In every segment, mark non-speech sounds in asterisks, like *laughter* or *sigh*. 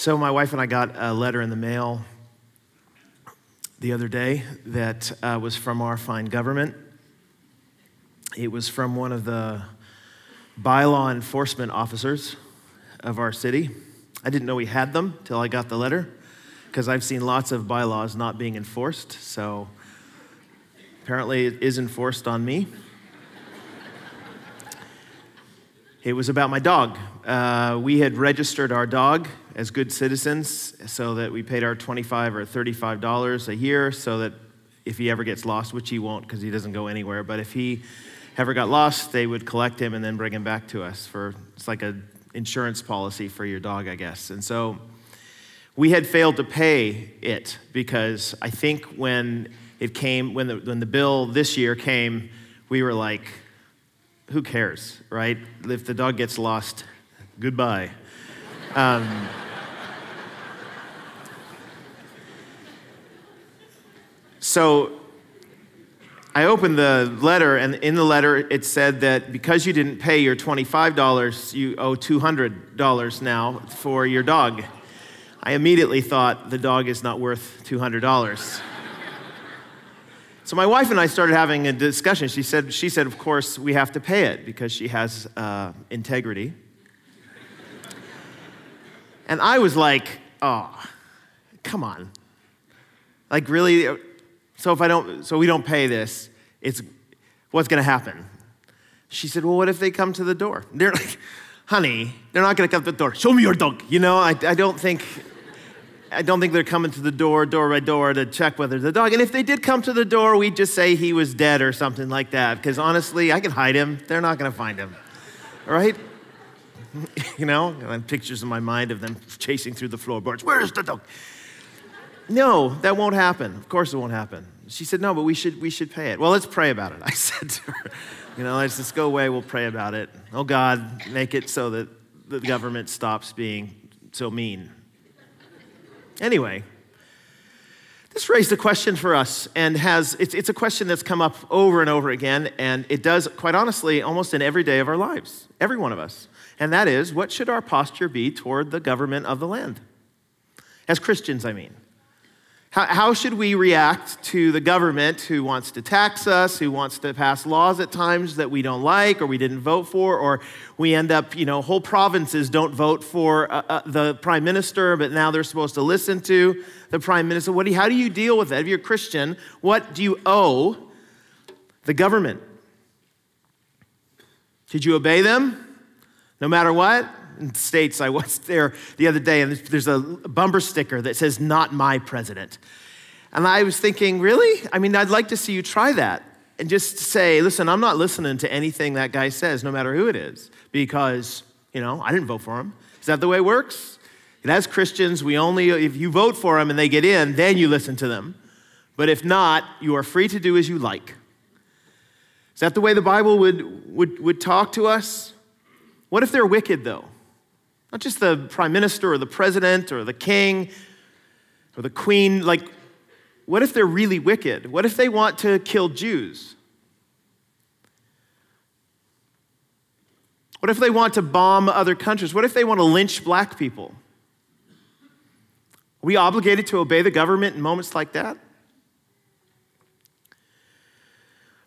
So, my wife and I got a letter in the mail the other day that uh, was from our fine government. It was from one of the bylaw enforcement officers of our city. I didn't know we had them till I got the letter because I've seen lots of bylaws not being enforced. So apparently it is enforced on me. It was about my dog. Uh, we had registered our dog as good citizens so that we paid our 25 or $35 a year so that if he ever gets lost, which he won't because he doesn't go anywhere, but if he ever got lost, they would collect him and then bring him back to us for it's like a insurance policy for your dog, I guess. And so we had failed to pay it because I think when it came, when the, when the bill this year came, we were like, who cares, right? If the dog gets lost, goodbye. Um, so I opened the letter, and in the letter it said that because you didn't pay your $25, you owe $200 now for your dog. I immediately thought the dog is not worth $200. So my wife and I started having a discussion. She said, she said, of course, we have to pay it because she has uh, integrity. and I was like, oh, come on. Like, really? So if I don't, so we don't pay this, it's what's going to happen? She said, well, what if they come to the door? They're like, honey, they're not going to come to the door. Show me your dog. You know, I, I don't think, I don't think they're coming to the door, door by door, to check whether the dog. And if they did come to the door, we'd just say he was dead or something like that. Because honestly, I can hide him. They're not going to find him, right? *laughs* you know, I have pictures in my mind of them chasing through the floorboards. Where's the dog? No, that won't happen. Of course it won't happen. She said, No, but we should, we should pay it. Well, let's pray about it. I *laughs* said to her, You know, let's just go away. We'll pray about it. Oh, God, make it so that the government stops being so mean. Anyway, this raised a question for us and has, it's, it's a question that's come up over and over again, and it does, quite honestly, almost in every day of our lives, every one of us. And that is, what should our posture be toward the government of the land? As Christians, I mean. How, should we react to the government who wants to tax us, who wants to pass laws at times that we don't like or we didn't vote for, or we end up, you know, whole provinces don't vote for uh, uh, the prime minister, but now they're supposed to listen to the prime minister? What do you, how do you deal with that? If you're a Christian, what do you owe the government? Did you obey them no matter what? In States, I was there the other day, and there's a bumper sticker that says, Not my president. And I was thinking, Really? I mean, I'd like to see you try that and just say, Listen, I'm not listening to anything that guy says, no matter who it is, because, you know, I didn't vote for him. Is that the way it works? And as Christians, we only, if you vote for them and they get in, then you listen to them. But if not, you are free to do as you like. Is that the way the Bible would, would, would talk to us? What if they're wicked, though? Not just the prime minister or the president or the king or the queen. Like, what if they're really wicked? What if they want to kill Jews? What if they want to bomb other countries? What if they want to lynch black people? Are we obligated to obey the government in moments like that?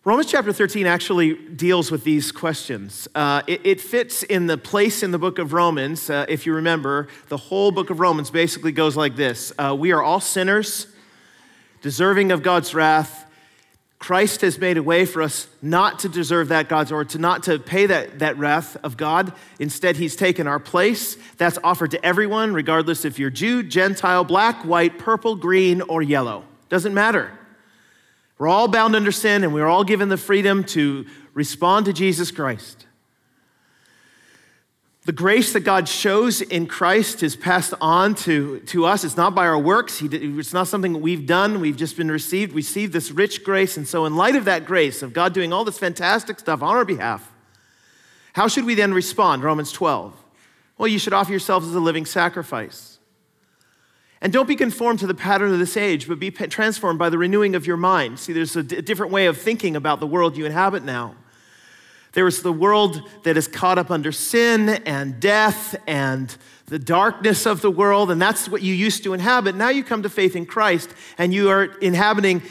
Romans chapter 13 actually deals with these questions. Uh, it, it, fits in the place in the book of Romans. Uh, if you remember, the whole book of Romans basically goes like this uh, We are all sinners, deserving of God's wrath. Christ has made a way for us not to deserve that God's or to not to pay that, that wrath of God. Instead, He's taken our place. That's offered to everyone, regardless if you're Jew, Gentile, black, white, purple, green, or yellow. Doesn't matter. We're all bound under sin and we're all given the freedom to respond to Jesus Christ. The grace that God shows in Christ is passed on to, to us. It's not by our works. He, it's not something that we've done. We've just been received. We receive this rich grace. And so, in light of that grace, of God doing all this fantastic stuff on our behalf, how should we then respond? Romans 12. Well, you should offer yourselves as a living sacrifice. And don't be conformed to the pattern of this age, but be transformed by the renewing of your mind. See, there's a d- different way of thinking about the world you inhabit now. There is the world that is caught up under sin and death and the darkness of the world, and that's what you used to inhabit. Now you come to faith in Christ, and you are inhabiting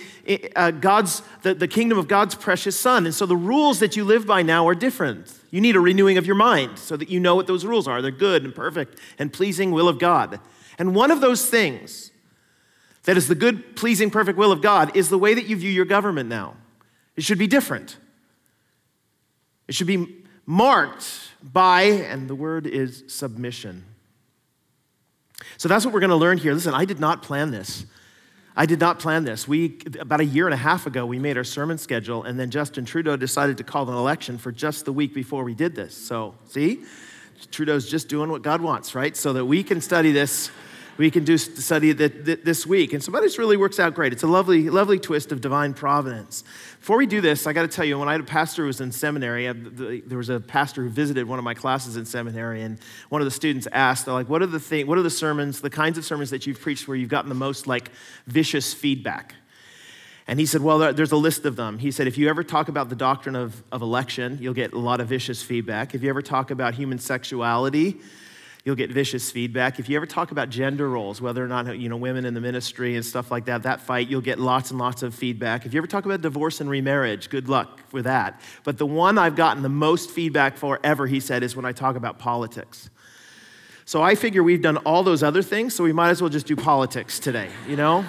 uh, God's, the, the kingdom of God's precious Son. And so the rules that you live by now are different. You need a renewing of your mind so that you know what those rules are. They're good and perfect and pleasing will of God. And one of those things that is the good, pleasing, perfect will of God is the way that you view your government now. It should be different. It should be marked by, and the word is submission. So that's what we're going to learn here. Listen, I did not plan this. I did not plan this. We, about a year and a half ago, we made our sermon schedule, and then Justin Trudeau decided to call an election for just the week before we did this. So, see? Trudeau's just doing what God wants, right? So that we can study this we can do study that this week. And so this really works out great. It's a lovely, lovely twist of divine providence. Before we do this, I got to tell you, when I had a pastor who was in seminary, there was a pastor who visited one of my classes in seminary, and one of the students asked, they're like, what are the thing, what are the sermons, the kinds of sermons that you've preached where you've gotten the most like vicious feedback? And he said, Well, there's a list of them. He said, If you ever talk about the doctrine of, of election, you'll get a lot of vicious feedback. If you ever talk about human sexuality, you'll get vicious feedback. If you ever talk about gender roles, whether or not you know women in the ministry and stuff like that, that fight, you'll get lots and lots of feedback. If you ever talk about divorce and remarriage, good luck with that. But the one I've gotten the most feedback for ever, he said, is when I talk about politics. So I figure we've done all those other things, so we might as well just do politics today, you know?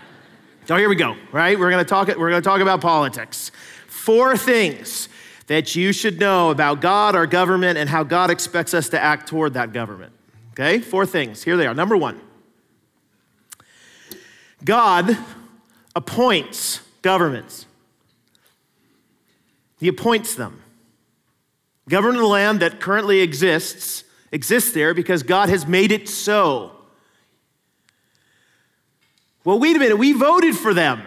*laughs* so here we go, right? We're gonna talk, we're gonna talk about politics. Four things that you should know about God, our government, and how God expects us to act toward that government. Okay? Four things. Here they are. Number one God appoints governments, He appoints them. Government of the land that currently exists exists there because God has made it so. Well, wait a minute, we voted for them.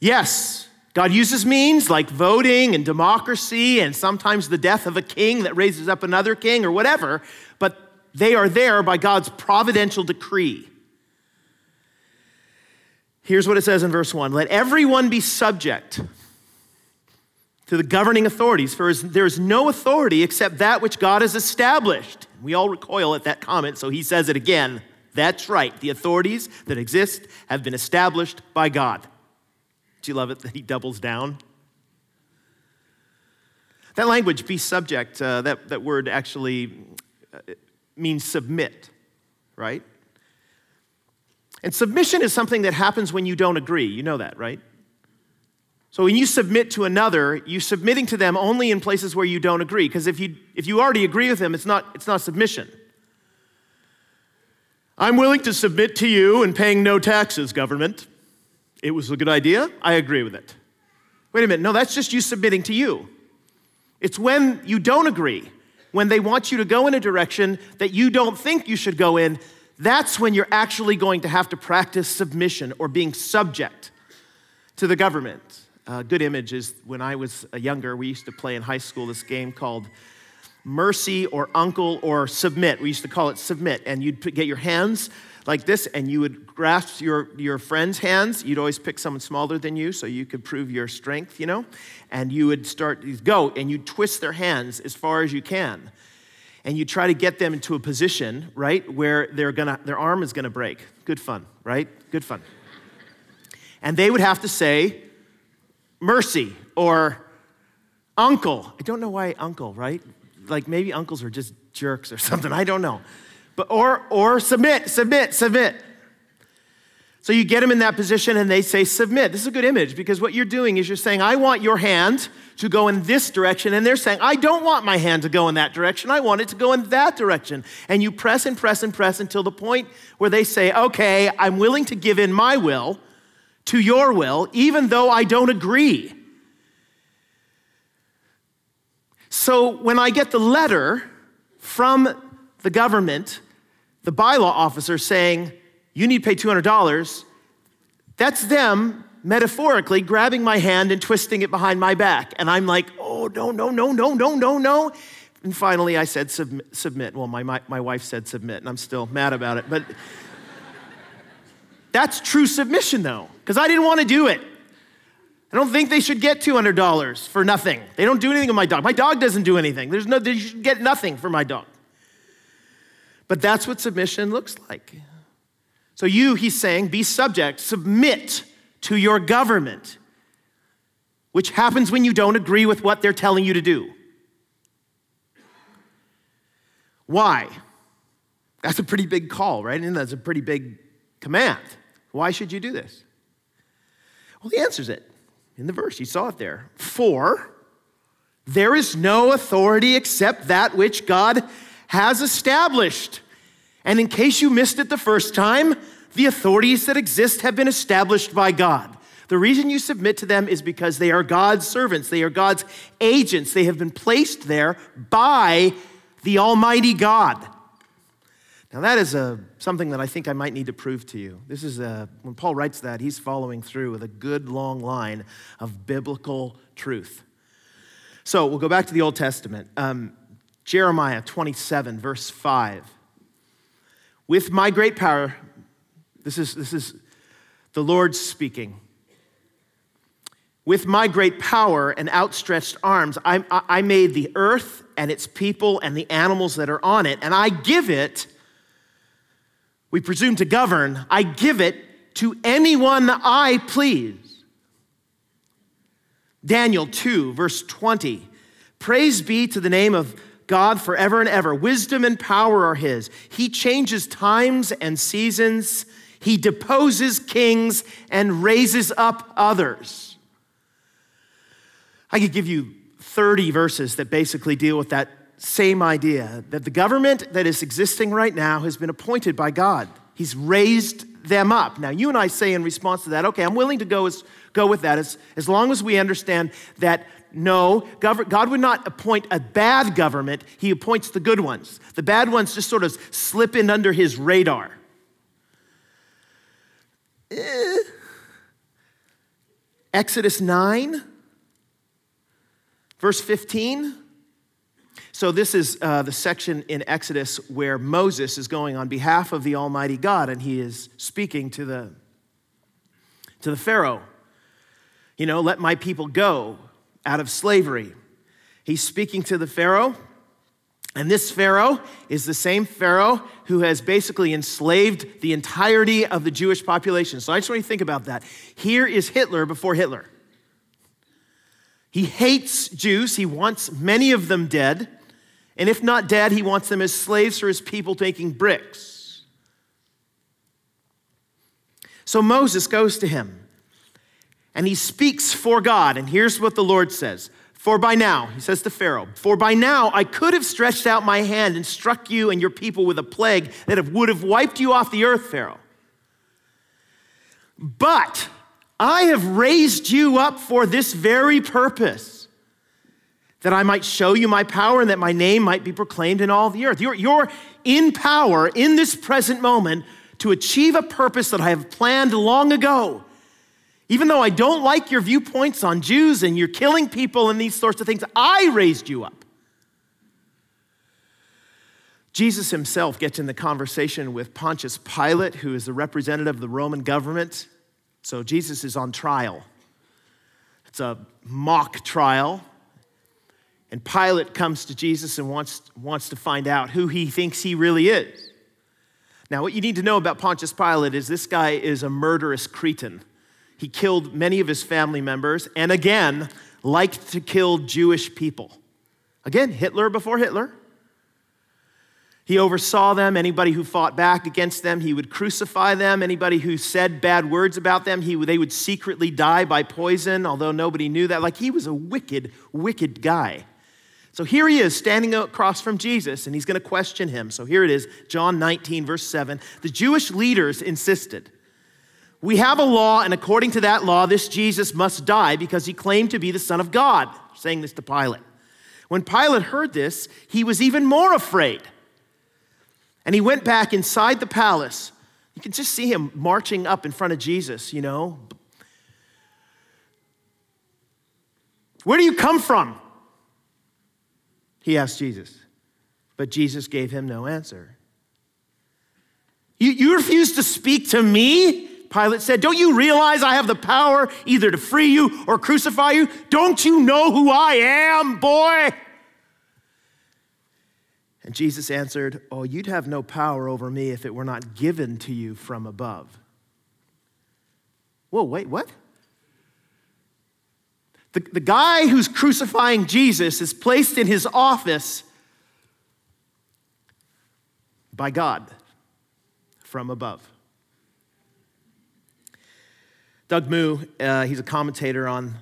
Yes, God uses means like voting and democracy and sometimes the death of a king that raises up another king or whatever, but they are there by God's providential decree. Here's what it says in verse 1 Let everyone be subject to the governing authorities, for there is no authority except that which God has established. We all recoil at that comment, so he says it again. That's right. The authorities that exist have been established by God. Do you love it that he doubles down? That language, be subject, uh, that, that word actually uh, means submit, right? And submission is something that happens when you don't agree. You know that, right? So when you submit to another, you're submitting to them only in places where you don't agree. Because if you, if you already agree with them, it's not, it's not submission. I'm willing to submit to you in paying no taxes, government it was a good idea, I agree with it. Wait a minute, no, that's just you submitting to you. It's when you don't agree, when they want you to go in a direction that you don't think you should go in, that's when you're actually going to have to practice submission or being subject to the government. A good image is when I was uh, younger, we used to play in high school this game called Mercy or Uncle or Submit. We used to call it Submit, and you'd get your hands like this, and you would grasp your, your friend's hands. You'd always pick someone smaller than you so you could prove your strength, you know? And you would start, these go, and you twist their hands as far as you can. And you try to get them into a position, right, where they're gonna, their arm is gonna break. Good fun, right? Good fun. And they would have to say, mercy, or uncle. I don't know why uncle, right? Like maybe uncles are just jerks or something. I don't know. But, or, or submit, submit, submit. So you get them in that position and they say, submit. This is a good image because what you're doing is you're saying, I want your hand to go in this direction. And they're saying, I don't want my hand to go in that direction. I want it to go in that direction. And you press and press and press until the point where they say, okay, I'm willing to give in my will to your will, even though I don't agree. So when I get the letter from the government the bylaw officer saying, You need to pay $200, that's them metaphorically grabbing my hand and twisting it behind my back. And I'm like, Oh, no, no, no, no, no, no, no. And finally, I said, Submit. submit. Well, my, my, my wife said submit, and I'm still mad about it. But *laughs* that's true submission, though, because I didn't want to do it. I don't think they should get $200 for nothing. They don't do anything with my dog. My dog doesn't do anything. There's no, they should get nothing for my dog. But that's what submission looks like. So, you, he's saying, be subject, submit to your government, which happens when you don't agree with what they're telling you to do. Why? That's a pretty big call, right? And that's a pretty big command. Why should you do this? Well, he answers it in the verse. You saw it there. For there is no authority except that which God has established. And in case you missed it the first time, the authorities that exist have been established by God. The reason you submit to them is because they are God's servants, they are God's agents. They have been placed there by the Almighty God. Now, that is a, something that I think I might need to prove to you. This is a, when Paul writes that, he's following through with a good long line of biblical truth. So we'll go back to the Old Testament. Um, Jeremiah 27, verse 5. With my great power, this is, this is the Lord speaking. With my great power and outstretched arms, I, I made the earth and its people and the animals that are on it, and I give it, we presume to govern, I give it to anyone I please. Daniel 2, verse 20. Praise be to the name of God forever and ever. Wisdom and power are His. He changes times and seasons. He deposes kings and raises up others. I could give you 30 verses that basically deal with that same idea that the government that is existing right now has been appointed by God. He's raised them up. Now, you and I say in response to that, okay, I'm willing to go, as, go with that as, as long as we understand that no, God would not appoint a bad government, He appoints the good ones. The bad ones just sort of slip in under His radar. Eh. Exodus 9, verse 15. So, this is uh, the section in Exodus where Moses is going on behalf of the Almighty God and he is speaking to the, to the Pharaoh. You know, let my people go out of slavery. He's speaking to the Pharaoh, and this Pharaoh is the same Pharaoh who has basically enslaved the entirety of the Jewish population. So I just want you to think about that. Here is Hitler before Hitler. He hates Jews, he wants many of them dead. And if not dead, he wants them as slaves for his people taking bricks. So Moses goes to him and he speaks for God. And here's what the Lord says For by now, he says to Pharaoh, for by now I could have stretched out my hand and struck you and your people with a plague that would have wiped you off the earth, Pharaoh. But I have raised you up for this very purpose, that I might show you my power and that my name might be proclaimed in all the earth. You're, you're in power in this present moment to achieve a purpose that I have planned long ago. Even though I don't like your viewpoints on Jews and you're killing people and these sorts of things, I raised you up. Jesus himself gets in the conversation with Pontius Pilate, who is the representative of the Roman government. So Jesus is on trial. It's a mock trial. And Pilate comes to Jesus and wants, wants to find out who he thinks he really is. Now, what you need to know about Pontius Pilate is this guy is a murderous Cretan. He killed many of his family members and again liked to kill Jewish people. Again, Hitler before Hitler. He oversaw them. Anybody who fought back against them, he would crucify them. Anybody who said bad words about them, he, they would secretly die by poison, although nobody knew that. Like he was a wicked, wicked guy. So here he is standing across from Jesus, and he's going to question him. So here it is, John 19, verse 7. The Jewish leaders insisted we have a law, and according to that law, this Jesus must die because he claimed to be the Son of God, saying this to Pilate. When Pilate heard this, he was even more afraid. And he went back inside the palace. You can just see him marching up in front of Jesus, you know. Where do you come from? He asked Jesus. But Jesus gave him no answer. You, you refuse to speak to me? Pilate said, Don't you realize I have the power either to free you or crucify you? Don't you know who I am, boy? And Jesus answered, Oh, you'd have no power over me if it were not given to you from above. Whoa, wait, what? The, the guy who's crucifying Jesus is placed in his office by God from above. Doug Moo, uh, he's a commentator on,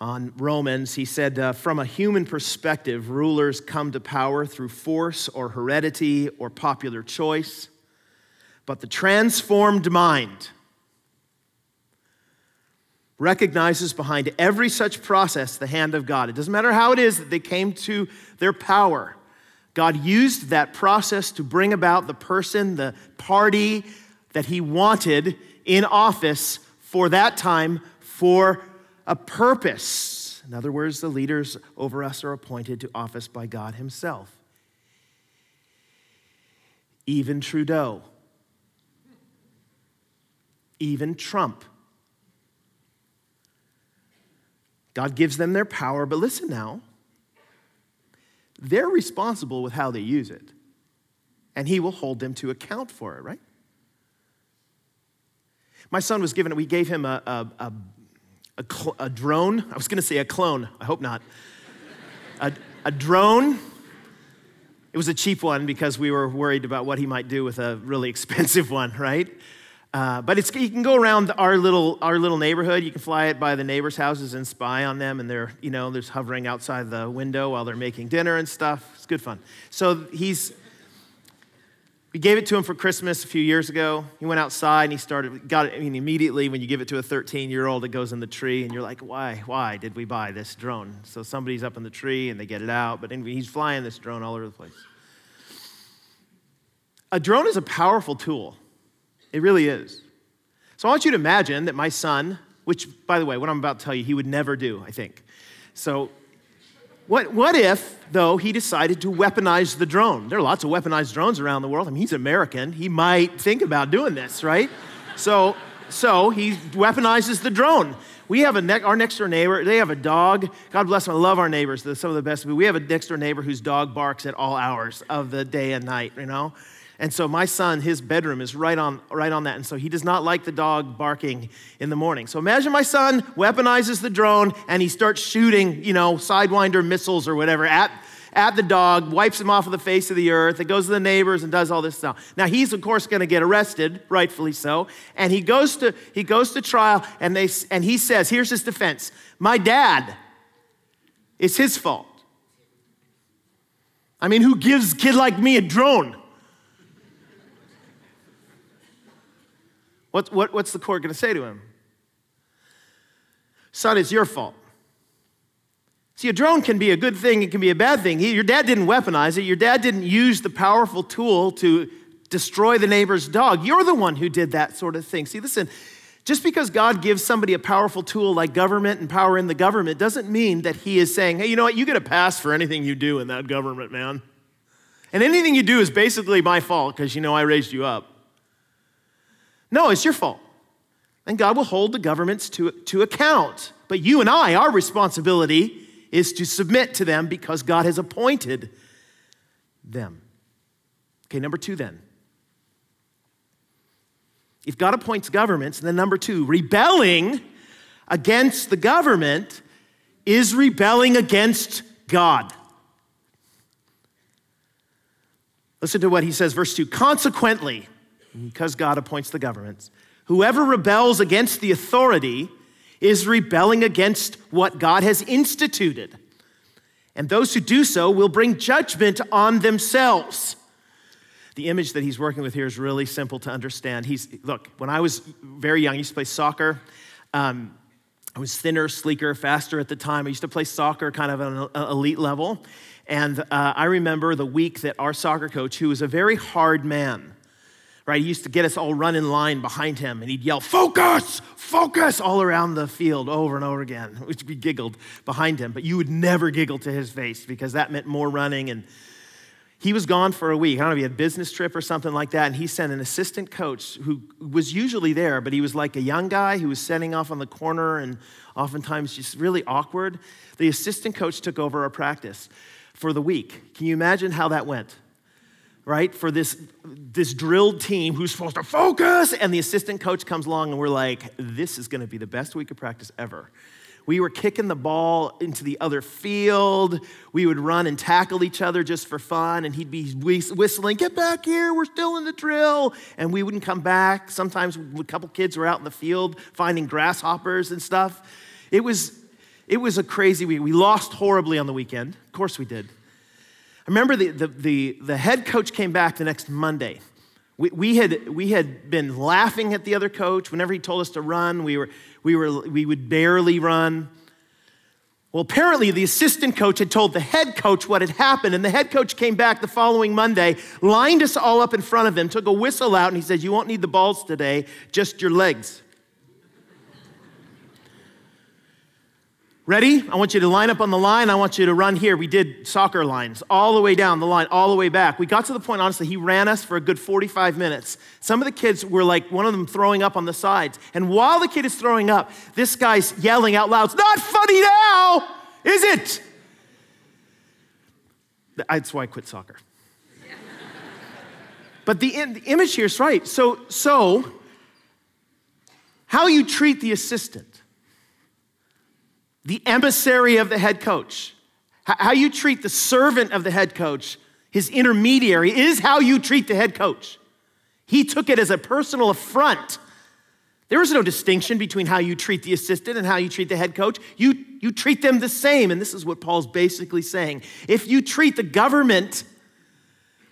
on Romans. He said, uh, From a human perspective, rulers come to power through force or heredity or popular choice. But the transformed mind recognizes behind every such process the hand of God. It doesn't matter how it is that they came to their power. God used that process to bring about the person, the party that he wanted in office for that time for a purpose. In other words, the leaders over us are appointed to office by God Himself. Even Trudeau, even Trump. God gives them their power, but listen now, they're responsible with how they use it, and He will hold them to account for it, right? My son was given, we gave him a, a, a, a, cl- a drone. I was going to say a clone. I hope not. a, a drone. It was a cheap one because we were worried about what he might do with a really expensive one, right? Uh, but it's, you can go around our little, our little neighborhood. You can fly it by the neighbors' houses and spy on them, and they're, you know, they're hovering outside the window while they're making dinner and stuff. It's good fun. So he's, we gave it to him for Christmas a few years ago. He went outside and he started, got it. I mean, immediately when you give it to a 13 year old, it goes in the tree, and you're like, why? Why did we buy this drone? So somebody's up in the tree and they get it out, but anyway, he's flying this drone all over the place. A drone is a powerful tool, it really is. So I want you to imagine that my son, which, by the way, what I'm about to tell you, he would never do, I think. So what, what if, though, he decided to weaponize the drone? There are lots of weaponized drones around the world. I mean, he's American. He might think about doing this, right? So, so he weaponizes the drone. We have a ne- our next door neighbor. They have a dog. God bless them. I love our neighbors. They're some of the best. We have a next door neighbor whose dog barks at all hours of the day and night. You know, and so my son, his bedroom is right on, right on that. And so he does not like the dog barking in the morning. So imagine my son weaponizes the drone and he starts shooting, you know, Sidewinder missiles or whatever at, at the dog, wipes him off of the face of the earth. It goes to the neighbors and does all this stuff. Now he's of course going to get arrested, rightfully so. And he goes to he goes to trial and they and he says, here's his defense. My dad, it's his fault. I mean, who gives a kid like me a drone? What, what, what's the court going to say to him? Son, it's your fault. See, a drone can be a good thing, it can be a bad thing. He, your dad didn't weaponize it, your dad didn't use the powerful tool to destroy the neighbor's dog. You're the one who did that sort of thing. See, listen, just because God gives somebody a powerful tool like government and power in the government doesn't mean that He is saying, hey, you know what, you get a pass for anything you do in that government, man. And anything you do is basically my fault because you know I raised you up. No, it's your fault. And God will hold the governments to, to account. But you and I, our responsibility is to submit to them because God has appointed them. Okay, number two then. If God appoints governments, then number two, rebelling against the government is rebelling against God. Listen to what he says, verse 2. Consequently, because God appoints the governments, whoever rebels against the authority is rebelling against what God has instituted. And those who do so will bring judgment on themselves. The image that he's working with here is really simple to understand. He's, look, when I was very young, I used to play soccer. Um, I was thinner, sleeker, faster at the time. I used to play soccer kind of at an elite level. And uh, I remember the week that our soccer coach, who was a very hard man, right? He used to get us all run in line behind him and he'd yell, Focus, focus, all around the field over and over again, *laughs* we giggled behind him. But you would never giggle to his face because that meant more running. And he was gone for a week. I don't know if he had a business trip or something like that. And he sent an assistant coach who was usually there, but he was like a young guy who was setting off on the corner and oftentimes just really awkward. The assistant coach took over our practice for the week. Can you imagine how that went? Right? For this, this drilled team who's supposed to focus, and the assistant coach comes along, and we're like, this is going to be the best week of practice ever. We were kicking the ball into the other field. We would run and tackle each other just for fun, and he'd be whistling, Get back here, we're still in the drill. And we wouldn't come back. Sometimes a couple kids were out in the field finding grasshoppers and stuff. It was, it was a crazy week. We lost horribly on the weekend. Of course we did. Remember the, the, the, the head coach came back the next Monday. We, we, had, we had been laughing at the other coach. Whenever he told us to run, we, were, we, were, we would barely run. Well, apparently, the assistant coach had told the head coach what had happened, and the head coach came back the following Monday, lined us all up in front of him, took a whistle out, and he said, You won't need the balls today, just your legs. Ready? I want you to line up on the line. I want you to run here. We did soccer lines all the way down the line, all the way back. We got to the point, honestly, he ran us for a good 45 minutes. Some of the kids were like, one of them throwing up on the sides. And while the kid is throwing up, this guy's yelling out loud, It's not funny now, is it? That's why I quit soccer. *laughs* but the, the image here is right. So, so, how you treat the assistant the emissary of the head coach. How you treat the servant of the head coach, his intermediary, is how you treat the head coach. He took it as a personal affront. There is no distinction between how you treat the assistant and how you treat the head coach. You, you treat them the same. And this is what Paul's basically saying. If you treat the government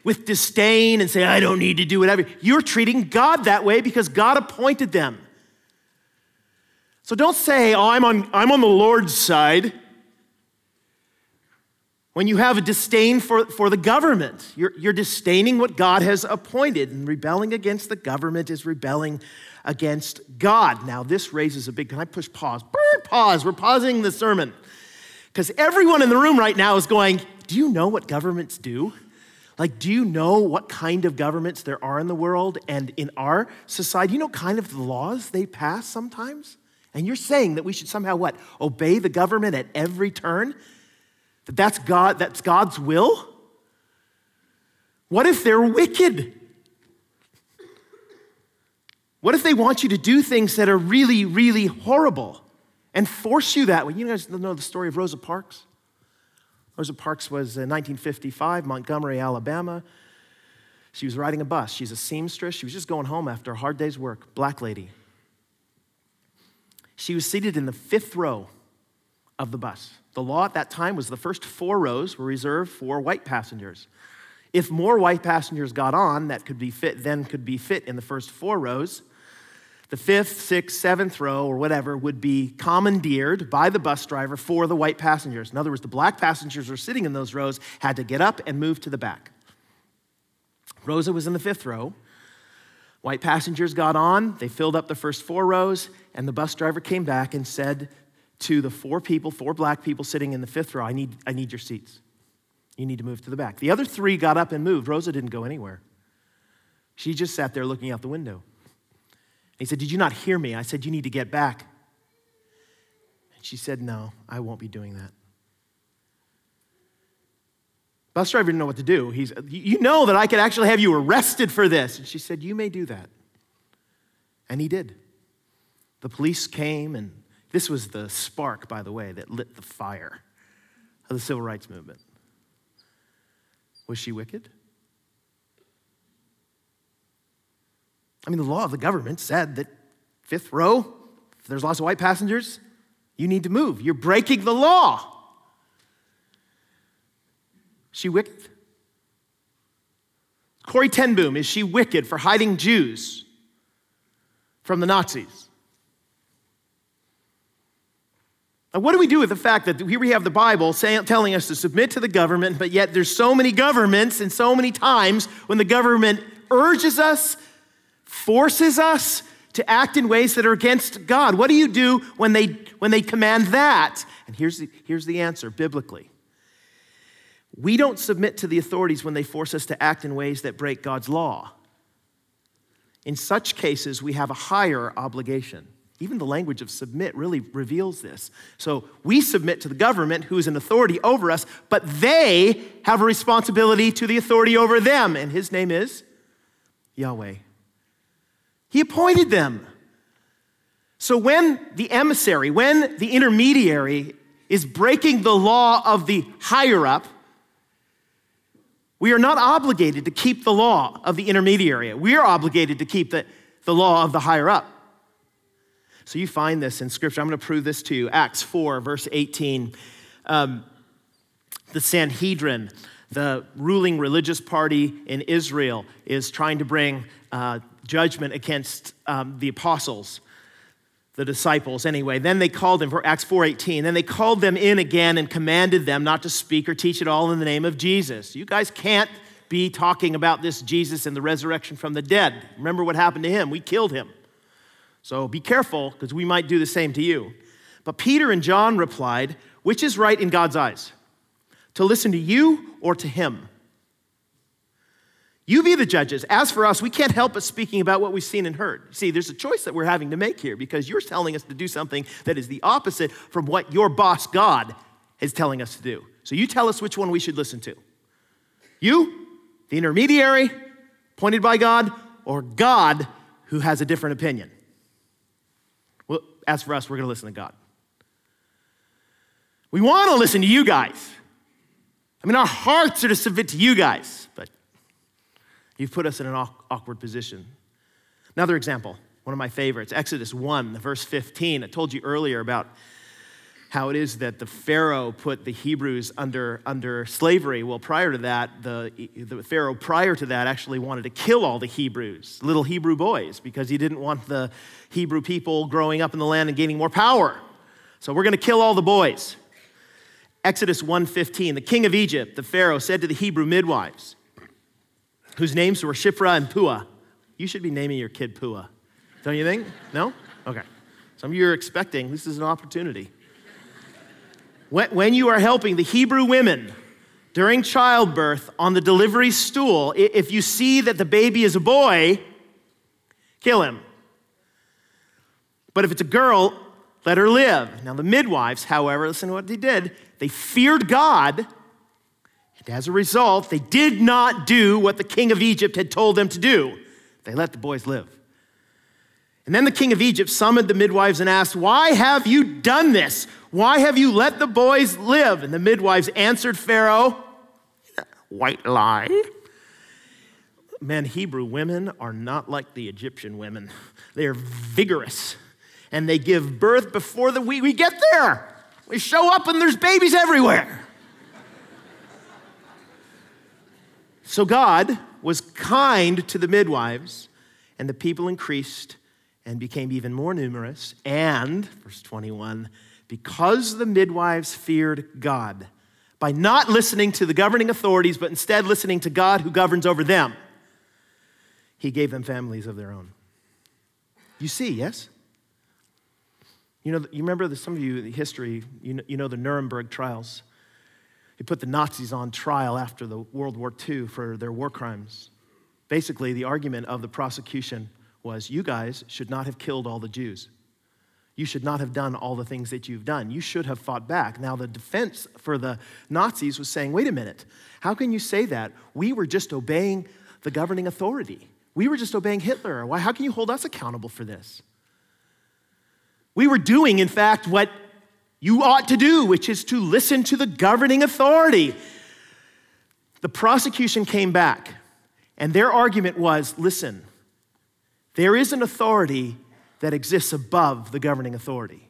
with disdain and say, I don't need to do whatever, you're treating God that way because God appointed them. So don't say, oh, I'm on, I'm on the Lord's side. When you have a disdain for, for the government, you're, you're disdaining what God has appointed, and rebelling against the government is rebelling against God. Now, this raises a big, can I push pause? Brr, pause. We're pausing the sermon. Because everyone in the room right now is going, Do you know what governments do? Like, do you know what kind of governments there are in the world and in our society? You know, kind of the laws they pass sometimes? And you're saying that we should somehow what? Obey the government at every turn? That that's God, that's God's will? What if they're wicked? What if they want you to do things that are really, really horrible and force you that way? You guys know the story of Rosa Parks? Rosa Parks was uh, in 1955, Montgomery, Alabama. She was riding a bus. She's a seamstress. She was just going home after a hard day's work. Black lady. She was seated in the fifth row of the bus. The law at that time was the first four rows were reserved for white passengers. If more white passengers got on, that could be fit, then could be fit in the first four rows. The fifth, sixth, seventh row, or whatever, would be commandeered by the bus driver for the white passengers. In other words, the black passengers who were sitting in those rows had to get up and move to the back. Rosa was in the fifth row. White passengers got on, they filled up the first four rows, and the bus driver came back and said to the four people, four black people sitting in the fifth row, I need, I need your seats. You need to move to the back. The other three got up and moved. Rosa didn't go anywhere. She just sat there looking out the window. He said, Did you not hear me? I said, You need to get back. And she said, No, I won't be doing that. Bus driver didn't know what to do. He's, You know that I could actually have you arrested for this. And she said, You may do that. And he did. The police came, and this was the spark, by the way, that lit the fire of the civil rights movement. Was she wicked? I mean, the law of the government said that fifth row, if there's lots of white passengers, you need to move. You're breaking the law she wicked? Corrie ten Boom, is she wicked for hiding Jews from the Nazis? Now, what do we do with the fact that here we have the Bible saying, telling us to submit to the government, but yet there's so many governments and so many times when the government urges us, forces us to act in ways that are against God? What do you do when they, when they command that? And here's the, here's the answer biblically We don't submit to the authorities when they force us to act in ways that break God's law. In such cases, we have a higher obligation. Even the language of submit really reveals this. So we submit to the government, who is an authority over us, but they have a responsibility to the authority over them, and his name is Yahweh. He appointed them. So when the emissary, when the intermediary is breaking the law of the higher up, we are not obligated to keep the law of the intermediary. We are obligated to keep the, the law of the higher up. So you find this in Scripture. I'm going to prove this to you. Acts 4, verse 18. Um, the Sanhedrin, the ruling religious party in Israel, is trying to bring uh, judgment against um, the apostles the disciples anyway. Then they called them for acts 4.18 then they called them in again and commanded them not to speak or teach at all in the name of jesus. You guys can't be talking about this jesus and the resurrection from the dead. Remember what happened to him. We killed him. So be careful because we might do the same to you. But peter and john replied which is right in god's eyes to listen to you or to him you be the judges. As for us, we can't help but speaking about what we've seen and heard. See, there's a choice that we're having to make here because you're telling us to do something that is the opposite from what your boss, God, is telling us to do. So you tell us which one we should listen to. You, the intermediary, appointed by God, or God, who has a different opinion. Well, as for us, we're going to listen to God. We want to listen to you guys. I mean, our hearts are to submit to you guys, but You've put us in an awkward position. Another example, one of my favorites, Exodus 1, verse 15. I told you earlier about how it is that the Pharaoh put the Hebrews under, under slavery. Well, prior to that, the, the Pharaoh prior to that actually wanted to kill all the Hebrews, little Hebrew boys, because he didn't want the Hebrew people growing up in the land and gaining more power. So we're going to kill all the boys. Exodus 1:15, the king of Egypt, the Pharaoh said to the Hebrew midwives, whose names were Shiphrah and Puah. You should be naming your kid Puah, don't you think? No? Okay. Some of you are expecting this is an opportunity. When you are helping the Hebrew women during childbirth on the delivery stool, if you see that the baby is a boy, kill him. But if it's a girl, let her live. Now, the midwives, however, listen to what they did. They feared God as a result, they did not do what the king of Egypt had told them to do. They let the boys live. And then the king of Egypt summoned the midwives and asked, Why have you done this? Why have you let the boys live? And the midwives answered Pharaoh, White lie. Men, Hebrew women are not like the Egyptian women. They are vigorous and they give birth before the, we, we get there. We show up and there's babies everywhere. So God was kind to the midwives, and the people increased and became even more numerous. And, verse 21, because the midwives feared God, by not listening to the governing authorities, but instead listening to God who governs over them, he gave them families of their own. You see, yes? You know, you remember the, some of you, history, you know, you know the Nuremberg trials. He put the Nazis on trial after the World War II for their war crimes. Basically, the argument of the prosecution was you guys should not have killed all the Jews. You should not have done all the things that you've done. You should have fought back. Now, the defense for the Nazis was saying, wait a minute, how can you say that? We were just obeying the governing authority. We were just obeying Hitler. Why, how can you hold us accountable for this? We were doing, in fact, what you ought to do, which is to listen to the governing authority. The prosecution came back, and their argument was listen, there is an authority that exists above the governing authority.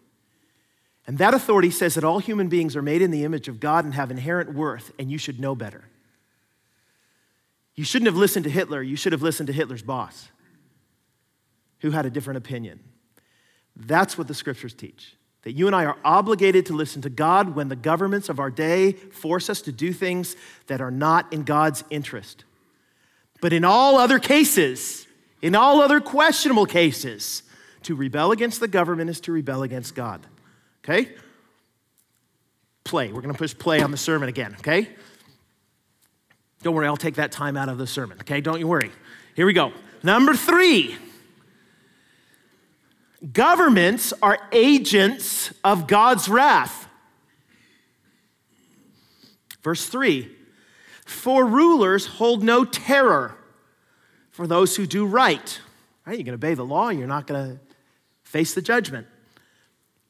And that authority says that all human beings are made in the image of God and have inherent worth, and you should know better. You shouldn't have listened to Hitler, you should have listened to Hitler's boss, who had a different opinion. That's what the scriptures teach that you and I are obligated to listen to God when the governments of our day force us to do things that are not in God's interest. But in all other cases, in all other questionable cases, to rebel against the government is to rebel against God. Okay? Play. We're going to push play on the sermon again, okay? Don't worry, I'll take that time out of the sermon, okay? Don't you worry. Here we go. Number three governments are agents of God's wrath. Verse three for rulers hold no terror for those who do right. Right? You're going to obey the law, you're not going to face the judgment.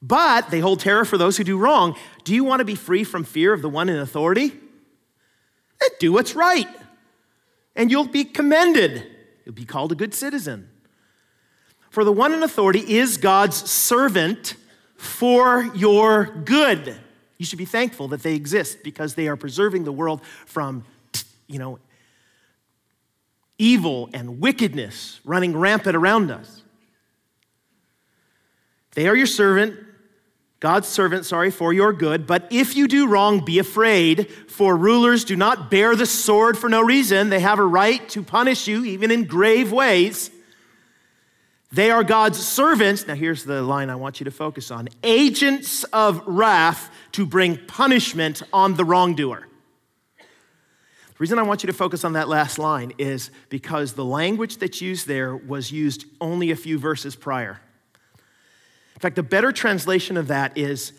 But they hold terror for those who do wrong. Do you want to be free from fear of the one in authority? Then do what's right, and you'll be commended. You'll be called a good citizen. For the one in authority is God's servant for your good. You should be thankful that they exist because they are preserving the world from, you know, evil and wickedness running rampant around us. They are your servant, God's servant, sorry, for your good. But if you do wrong, be afraid, for rulers do not bear the sword for no reason. They have a right to punish you, even in grave ways. They are God's servants. Now, here's the line I want you to focus on agents of wrath to bring punishment on the wrongdoer. The reason I want you to focus on that last line is because the language that's used there was used only a few verses prior. In fact, the better translation of that is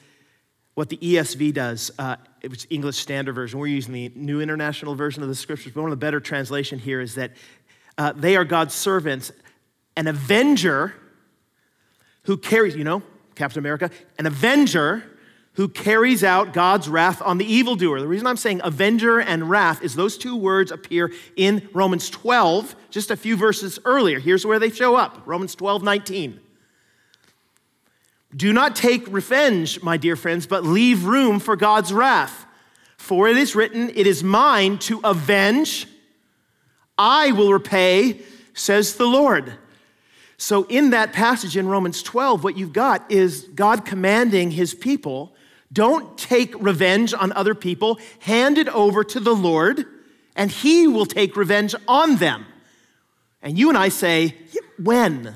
what the ESV does, uh, which English Standard Version. We're using the New International Version of the Scriptures, but one of the better translation here is that uh, they are God's servants, an avenger who carries, you know, Captain America, an avenger who carries out God's wrath on the evildoer. The reason I'm saying avenger and wrath is those two words appear in Romans 12, just a few verses earlier. Here's where they show up Romans 12, 19. Do not take revenge, my dear friends, but leave room for God's wrath. For it is written, It is mine to avenge, I will repay, says the Lord. So, in that passage in Romans 12, what you've got is God commanding his people don't take revenge on other people. Hand it over to the Lord, and He will take revenge on them. And you and I say, when?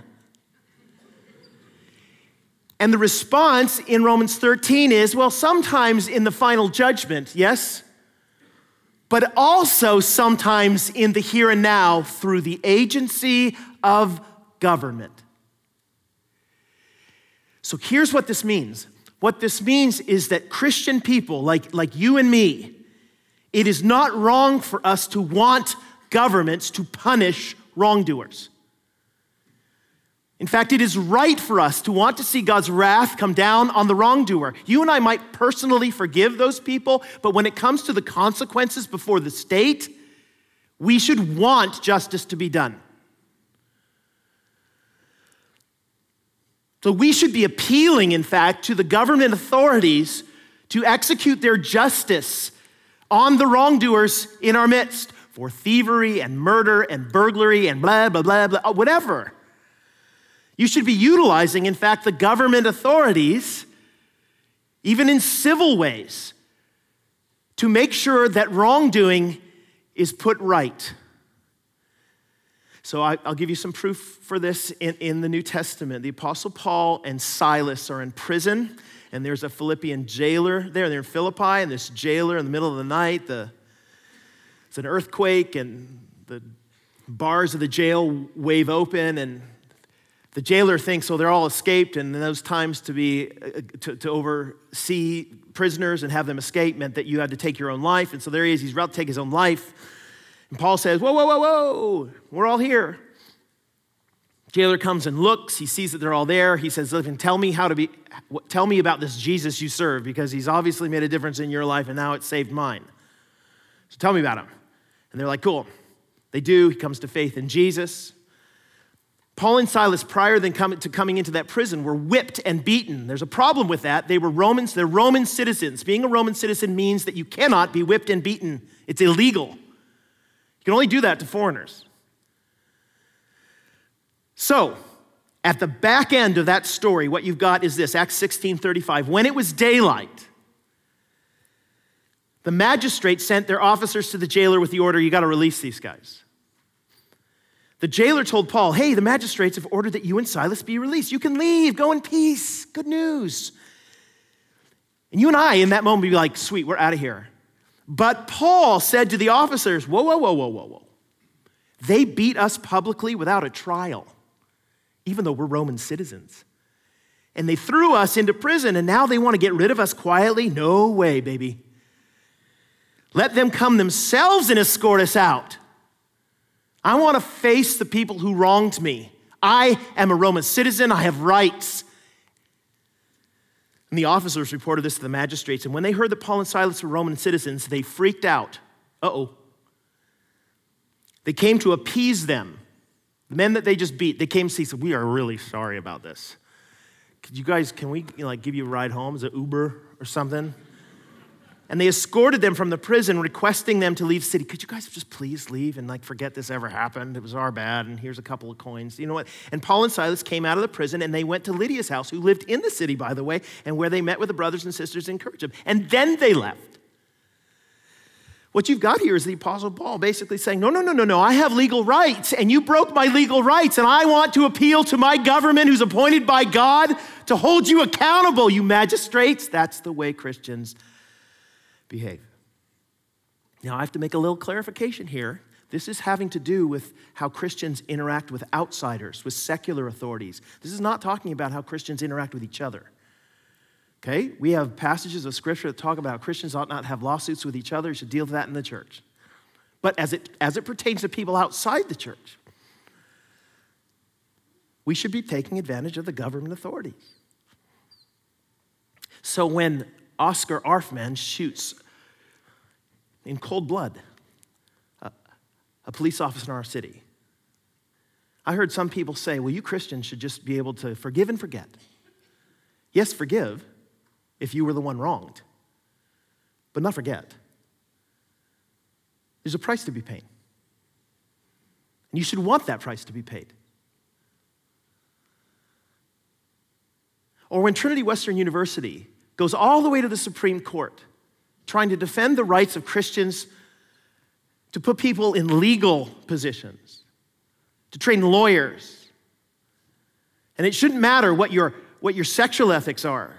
And the response in Romans 13 is, well, sometimes in the final judgment, yes? But also sometimes in the here and now through the agency of government. So here's what this means what this means is that Christian people, like, like you and me, it is not wrong for us to want governments to punish wrongdoers. In fact, it is right for us to want to see God's wrath come down on the wrongdoer. You and I might personally forgive those people, but when it comes to the consequences before the state, we should want justice to be done. So we should be appealing, in fact, to the government authorities to execute their justice on the wrongdoers in our midst for thievery and murder and burglary and blah, blah, blah, blah, uh, whatever. You should be utilizing, in fact, the government authorities, even in civil ways, to make sure that wrongdoing is put right. So I, will give you some proof for this in, in the New Testament. The Apostle Paul and Silas are in prison, and there's a Philippian jailer there. They're in Philippi, and this jailer in the middle of the night, the, it's an earthquake, and the bars of the jail wave open, and the jailer thinks, oh, they're all escaped, and in those times to be uh, to, to, oversee prisoners and have them escape meant that you had to take your own life. And so there he is, he's about to take his own life. And Paul says, Whoa, whoa, whoa, whoa, we're all here. Jailer comes and looks. He sees that they're all there. He says, Listen, tell me how to be, tell me about this Jesus you serve because he's obviously made a difference in your life and now it saved mine. So tell me about him. And they're like, Cool. They do. He comes to faith in Jesus. Paul and Silas, prior than to coming into that prison, were whipped and beaten. There's a problem with that. They were Romans, they're Roman citizens. Being a Roman citizen means that you cannot be whipped and beaten, it's illegal. You can only do that to foreigners. So, at the back end of that story, what you've got is this Acts 16 35. When it was daylight, the magistrate sent their officers to the jailer with the order you got to release these guys. The jailer told Paul, Hey, the magistrates have ordered that you and Silas be released. You can leave, go in peace. Good news. And you and I, in that moment, be like, Sweet, we're out of here. But Paul said to the officers, Whoa, whoa, whoa, whoa, whoa, whoa. They beat us publicly without a trial, even though we're Roman citizens. And they threw us into prison, and now they want to get rid of us quietly? No way, baby. Let them come themselves and escort us out. I want to face the people who wronged me. I am a Roman citizen, I have rights. And the officers reported this to the magistrates, and when they heard that Paul and Silas were Roman citizens, they freaked out. Uh oh. They came to appease them. The men that they just beat, they came to see, said, We are really sorry about this. Could you guys, can we like give you a ride home? Is it Uber or something? And they escorted them from the prison, requesting them to leave city. Could you guys just please leave and like forget this ever happened? It was our bad, and here's a couple of coins. You know what? And Paul and Silas came out of the prison and they went to Lydia's house, who lived in the city, by the way, and where they met with the brothers and sisters and encouraged them. And then they left. What you've got here is the Apostle Paul basically saying, No, no, no, no, no, I have legal rights, and you broke my legal rights, and I want to appeal to my government who's appointed by God to hold you accountable, you magistrates. That's the way Christians behave. Now, I have to make a little clarification here. This is having to do with how Christians interact with outsiders, with secular authorities. This is not talking about how Christians interact with each other. Okay? We have passages of scripture that talk about Christians ought not have lawsuits with each other. You should deal with that in the church. But as it, as it pertains to people outside the church, we should be taking advantage of the government authorities. So when Oscar Arfmann shoots in cold blood a, a police officer in our city. I heard some people say, well, you Christians should just be able to forgive and forget. Yes, forgive if you were the one wronged, but not forget. There's a price to be paid. And you should want that price to be paid. Or when Trinity Western University goes all the way to the Supreme Court, trying to defend the rights of Christians to put people in legal positions, to train lawyers. And it shouldn't matter what your, what your sexual ethics are.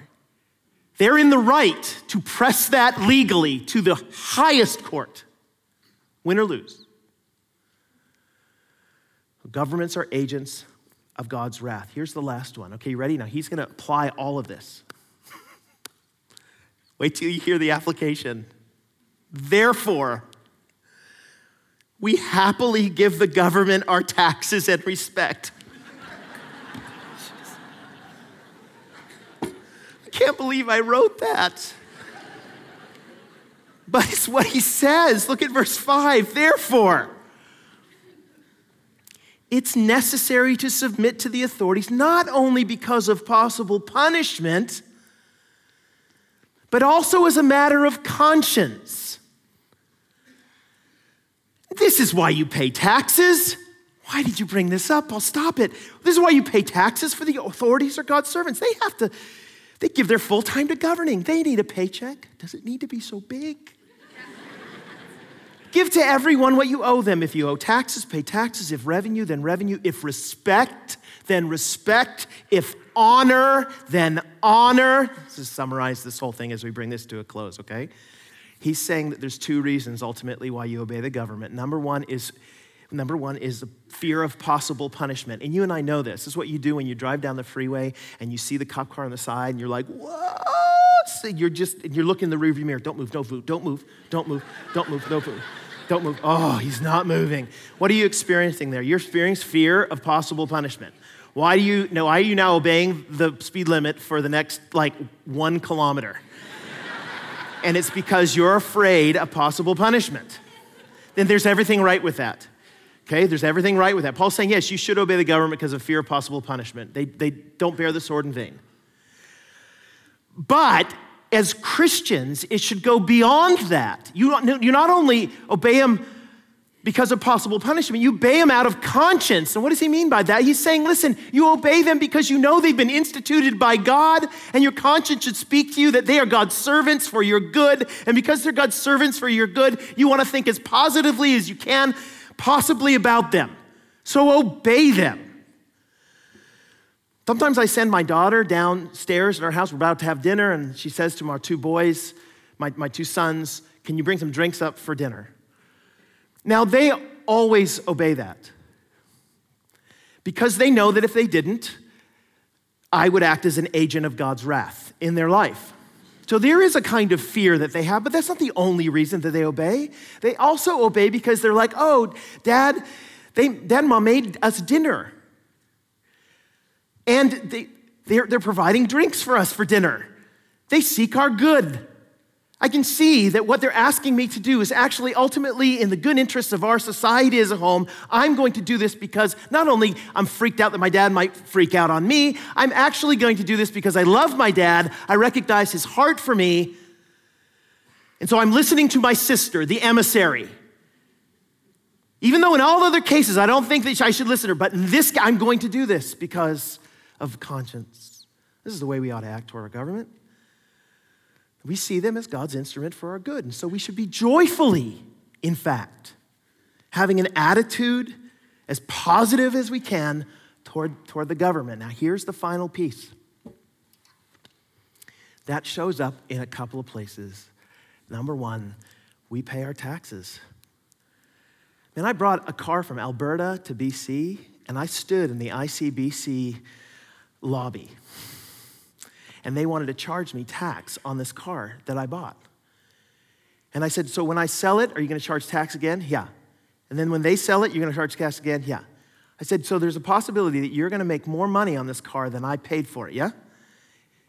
They're in the right to press that legally to the highest court, win or lose. Governments are agents of God's wrath. Here's the last one. Okay, you ready? Now he's going to apply all of this. Wait till you hear the application. Therefore, we happily give the government our taxes and respect. I can't believe I wrote that. But it's what he says. Look at verse 5. Therefore, it's necessary to submit to the authorities not only because of possible punishment but also as a matter of conscience. This is why you pay taxes. Why did you bring this up? I'll stop it. This is why you pay taxes for the authorities or God's servants. They have to, they give their full time to governing. They need a paycheck. Does it need to be so big? *laughs* Give to everyone what you owe them. If you owe taxes, pay taxes. If revenue, then revenue. If respect, then respect. If honor, then honor. Let's just summarize this whole thing as we bring this to a close, okay? He's saying that there's two reasons ultimately why you obey the government. Number one is number one is the fear of possible punishment. And you and I know this. This is what you do when you drive down the freeway and you see the cop car on the side and you're like, what? So you're just, you're looking in the rearview mirror. Don't move, don't move, don't move, don't move, don't move, don't move. Don't move. Oh, he's not moving. What are you experiencing there? You're experiencing fear of possible punishment. Why do you no, why are you now obeying the speed limit for the next like one kilometer? *laughs* and it's because you're afraid of possible punishment. Then there's everything right with that. Okay, there's everything right with that. Paul's saying, yes, you should obey the government because of fear of possible punishment. They, they don't bear the sword in vain. But as Christians, it should go beyond that. You, you not only obey them because of possible punishment. You obey them out of conscience. And what does he mean by that? He's saying, listen, you obey them because you know they've been instituted by God, and your conscience should speak to you that they are God's servants for your good. And because they're God's servants for your good, you want to think as positively as you can possibly about them. So obey them. Sometimes I send my daughter downstairs in our house. We're about to have dinner, and she says to our two boys, my, my two sons, can you bring some drinks up for dinner? Now, they always obey that because they know that if they didn't, I would act as an agent of God's wrath in their life. So there is a kind of fear that they have, but that's not the only reason that they obey. They also obey because they're like, oh, dad, they, dad mom made us dinner. And they, they're, they're providing drinks for us for dinner. They seek our good. I can see that what they're asking me to do is actually ultimately in the good interests of our society as a home. I'm going to do this because not only I'm freaked out that my dad might freak out on me, I'm actually going to do this because I love my dad. I recognize his heart for me. And so I'm listening to my sister, the emissary. Even though in all other cases I don't think that I should listen to her, but in this I'm going to do this because of conscience. This is the way we ought to act toward our government. We see them as God's instrument for our good. And so we should be joyfully, in fact, having an attitude as positive as we can toward, toward the government. Now, here's the final piece that shows up in a couple of places. Number one, we pay our taxes. Man, I brought a car from Alberta to BC, and I stood in the ICBC lobby and they wanted to charge me tax on this car that I bought. And I said, So when I sell it, are you going to charge tax again? Yeah. And then when they sell it, you're going to charge tax again? Yeah. I said, So there's a possibility that you're going to make more money on this car than I paid for it, yeah?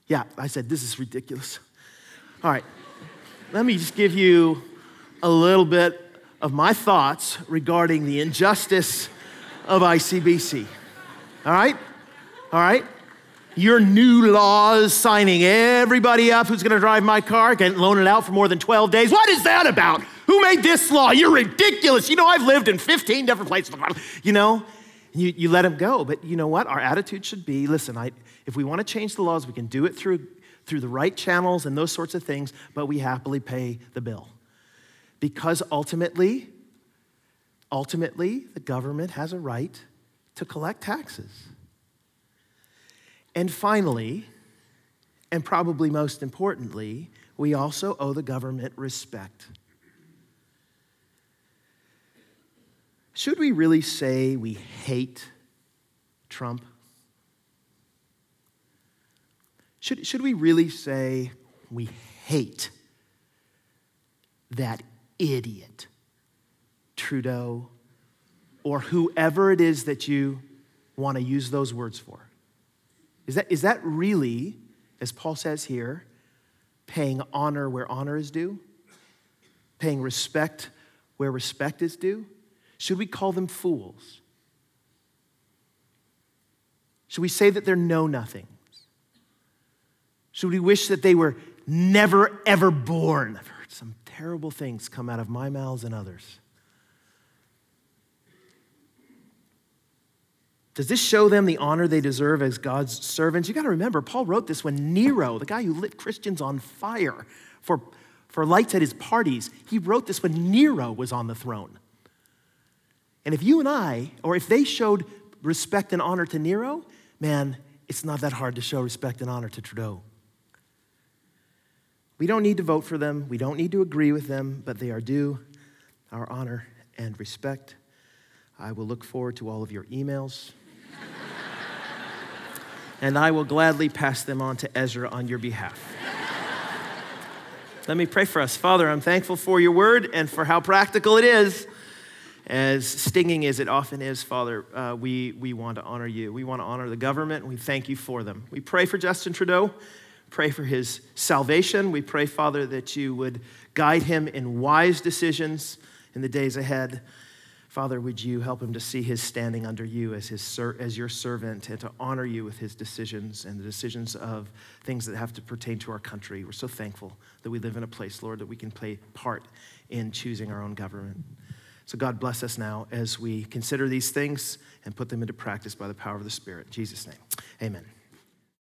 Yeah. I said, This is ridiculous. All right. Let me just give you a little bit of my thoughts regarding the injustice of ICBC. All right? All right? Your new laws signing everybody up who's going to drive my car, can't loan it out for more than 12 days. What is that about? Who made this law? You're ridiculous. You know, I've lived in 15 different places. You know, you, you let them go. But you know what? Our attitude should be listen, I, if we want to change the laws, we can do it through, through the right channels and those sorts of things, but we happily pay the bill. Because ultimately, ultimately, the government has a right to collect taxes. And finally, and probably most importantly, we also owe the government respect. Should we really say we hate Trump? Should, should we really say we hate that idiot, Trudeau, or whoever it is that you want to use those words for? Is that, is that really, as Paul says here, paying honor where honor is due? Paying respect where respect is due? Should we call them fools? Should we say that they're know nothings? Should we wish that they were never, ever born? I've heard some terrible things come out of my mouths and others. Does this show them the honor they deserve as God's servants? You got to remember, Paul wrote this when Nero, the guy who lit Christians on fire for, for lights at his parties, he wrote this when Nero was on the throne. And if you and I, or if they showed respect and honor to Nero, man, it's not that hard to show respect and honor to Trudeau. We don't need to vote for them, we don't need to agree with them, but they are due our honor and respect. I will look forward to all of your emails and I will gladly pass them on to Ezra on your behalf. Let me pray for us. Father, I'm thankful for your word and for how practical it is. As stinging as it often is, Father, uh, we, we want to honor you. We want to honor the government. We thank you for them. We pray for Justin Trudeau. Pray for his salvation. We pray, Father, that you would guide him in wise decisions in the days ahead. Father, would you help him to see his standing under you as, his, as your servant and to honor you with his decisions and the decisions of things that have to pertain to our country. We're so thankful that we live in a place, Lord, that we can play part in choosing our own government. So, God bless us now as we consider these things and put them into practice by the power of the Spirit. In Jesus' name, amen.